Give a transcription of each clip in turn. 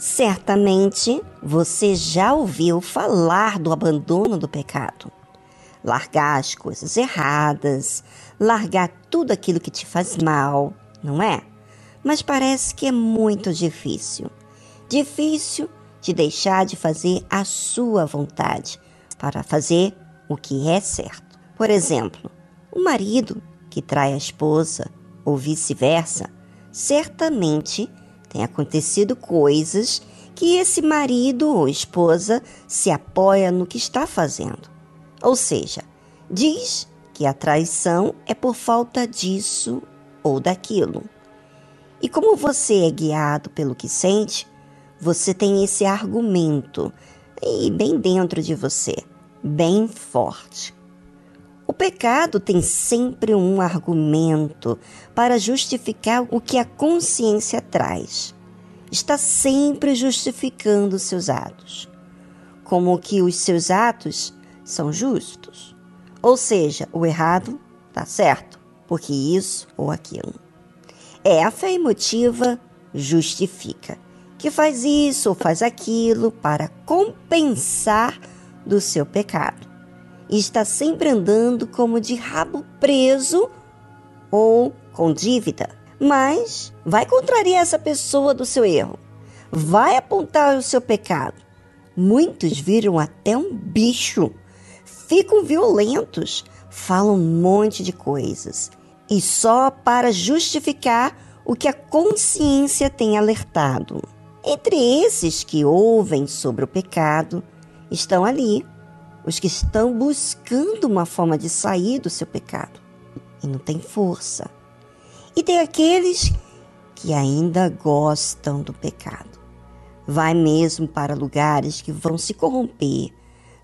Certamente você já ouviu falar do abandono do pecado. Largar as coisas erradas, largar tudo aquilo que te faz mal, não é? Mas parece que é muito difícil. Difícil de deixar de fazer a sua vontade para fazer o que é certo. Por exemplo, o marido que trai a esposa ou vice-versa, certamente tem acontecido coisas que esse marido ou esposa se apoia no que está fazendo. Ou seja, diz que a traição é por falta disso ou daquilo. E como você é guiado pelo que sente, você tem esse argumento e bem dentro de você, bem forte. O pecado tem sempre um argumento para justificar o que a consciência traz. Está sempre justificando seus atos, como que os seus atos são justos. Ou seja, o errado está certo, porque isso ou aquilo. É a fé emotiva justifica, que faz isso ou faz aquilo para compensar do seu pecado e está sempre andando como de rabo preso ou com dívida. Mas vai contrariar essa pessoa do seu erro, vai apontar o seu pecado. Muitos viram até um bicho, ficam violentos, falam um monte de coisas e só para justificar o que a consciência tem alertado. Entre esses que ouvem sobre o pecado, estão ali os que estão buscando uma forma de sair do seu pecado e não tem força. E tem aqueles que ainda gostam do pecado. Vai mesmo para lugares que vão se corromper.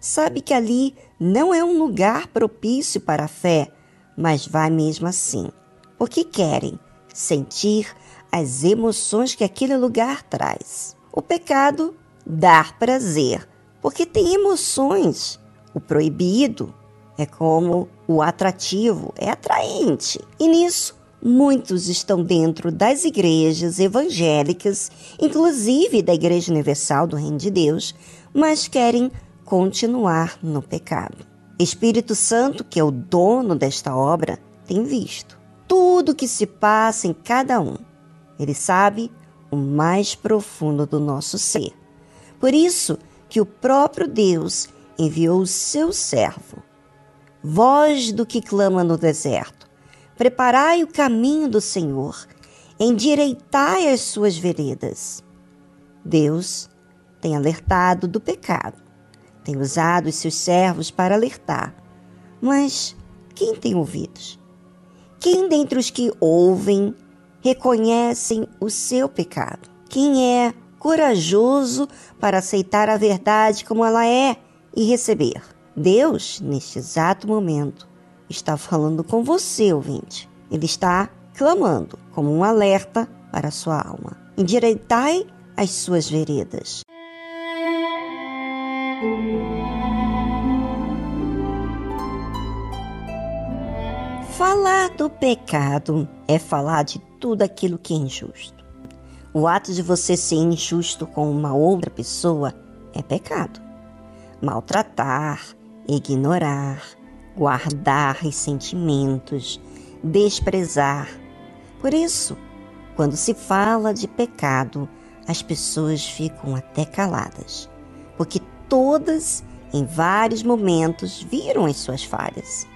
Sabe que ali não é um lugar propício para a fé, mas vai mesmo assim, porque querem sentir as emoções que aquele lugar traz. O pecado dá prazer, porque tem emoções o proibido é como o atrativo, é atraente. E nisso, muitos estão dentro das igrejas evangélicas, inclusive da Igreja Universal do Reino de Deus, mas querem continuar no pecado. Espírito Santo, que é o dono desta obra, tem visto tudo que se passa em cada um. Ele sabe o mais profundo do nosso ser. Por isso que o próprio Deus enviou o seu servo. Voz do que clama no deserto, preparai o caminho do Senhor, endireitai as suas veredas. Deus tem alertado do pecado, tem usado os seus servos para alertar. Mas quem tem ouvidos? Quem dentre os que ouvem reconhecem o seu pecado? Quem é corajoso para aceitar a verdade como ela é e receber. Deus, neste exato momento, está falando com você, ouvinte. Ele está clamando como um alerta para a sua alma. Endireitai as suas veredas. Falar do pecado é falar de tudo aquilo que é injusto. O ato de você ser injusto com uma outra pessoa é pecado maltratar, ignorar, guardar ressentimentos, desprezar. Por isso, quando se fala de pecado, as pessoas ficam até caladas, porque todas, em vários momentos, viram as suas falhas.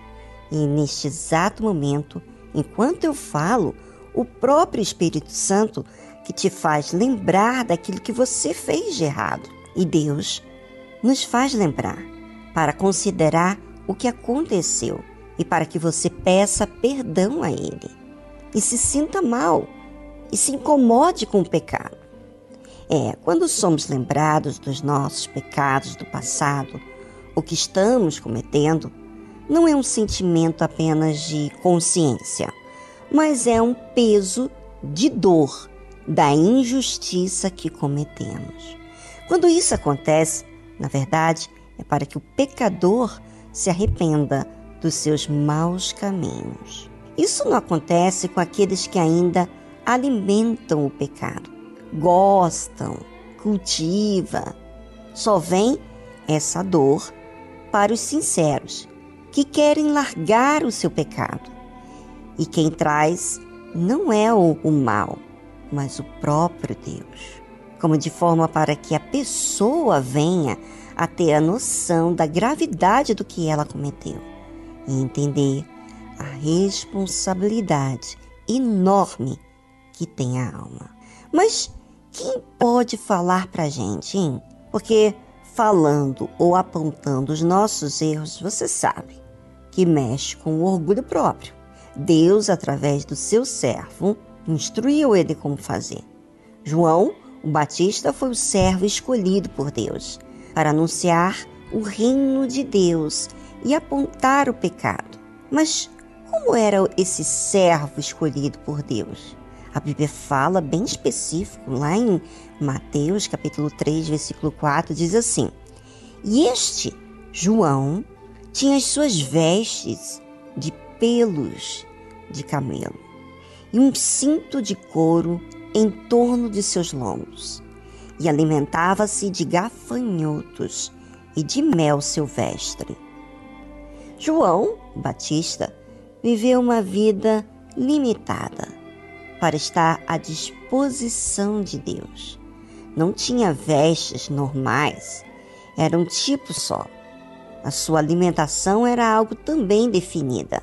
E neste exato momento, enquanto eu falo, o próprio Espírito Santo que te faz lembrar daquilo que você fez de errado. E Deus nos faz lembrar para considerar o que aconteceu e para que você peça perdão a Ele e se sinta mal e se incomode com o pecado. É, quando somos lembrados dos nossos pecados do passado, o que estamos cometendo, não é um sentimento apenas de consciência, mas é um peso de dor da injustiça que cometemos. Quando isso acontece, na verdade, é para que o pecador se arrependa dos seus maus caminhos. Isso não acontece com aqueles que ainda alimentam o pecado, gostam, cultiva. Só vem essa dor para os sinceros, que querem largar o seu pecado. E quem traz não é o, o mal, mas o próprio Deus. Como de forma para que a pessoa venha a ter a noção da gravidade do que ela cometeu e entender a responsabilidade enorme que tem a alma. Mas quem pode falar para a gente, hein? Porque falando ou apontando os nossos erros, você sabe que mexe com o orgulho próprio. Deus, através do seu servo, instruiu ele como fazer. João, o Batista, foi o servo escolhido por Deus para anunciar o reino de Deus e apontar o pecado. Mas como era esse servo escolhido por Deus? A Bíblia fala bem específico lá em Mateus capítulo 3, versículo 4, diz assim: E este João tinha as suas vestes de pelos de camelo e um cinto de couro em torno de seus lombos, e alimentava-se de gafanhotos e de mel silvestre. João Batista viveu uma vida limitada para estar à disposição de Deus. Não tinha vestes normais, era um tipo só. A sua alimentação era algo também definida.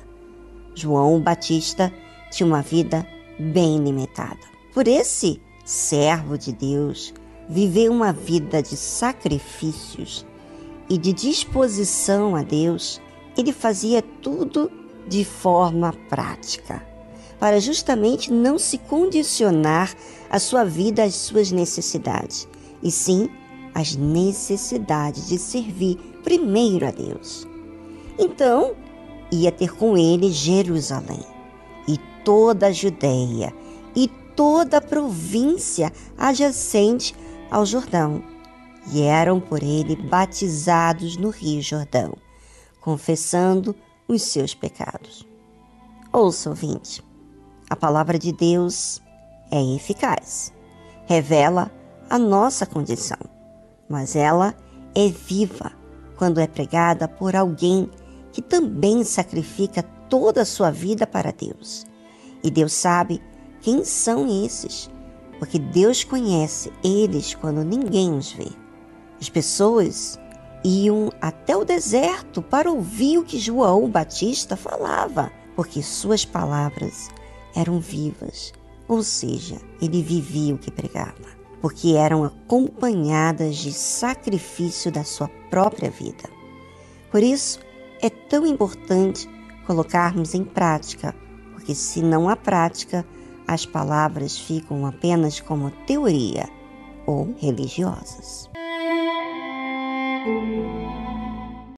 João Batista tinha uma vida bem limitada. Por esse servo de Deus, viver uma vida de sacrifícios e de disposição a Deus, ele fazia tudo de forma prática para justamente não se condicionar a sua vida às suas necessidades, e sim às necessidades de servir primeiro a Deus. Então, ia ter com ele Jerusalém, e toda a Judéia, toda a província adjacente ao Jordão, e eram por ele batizados no Rio Jordão, confessando os seus pecados. Ouça, ouvinte. A palavra de Deus é eficaz, revela a nossa condição, mas ela é viva quando é pregada por alguém que também sacrifica toda a sua vida para Deus. E Deus sabe quem são esses, porque Deus conhece eles quando ninguém os vê. As pessoas iam até o deserto para ouvir o que João Batista falava, porque suas palavras eram vivas, ou seja, ele vivia o que pregava, porque eram acompanhadas de sacrifício da sua própria vida. Por isso, é tão importante colocarmos em prática, porque se não há prática, as palavras ficam apenas como teoria ou religiosas.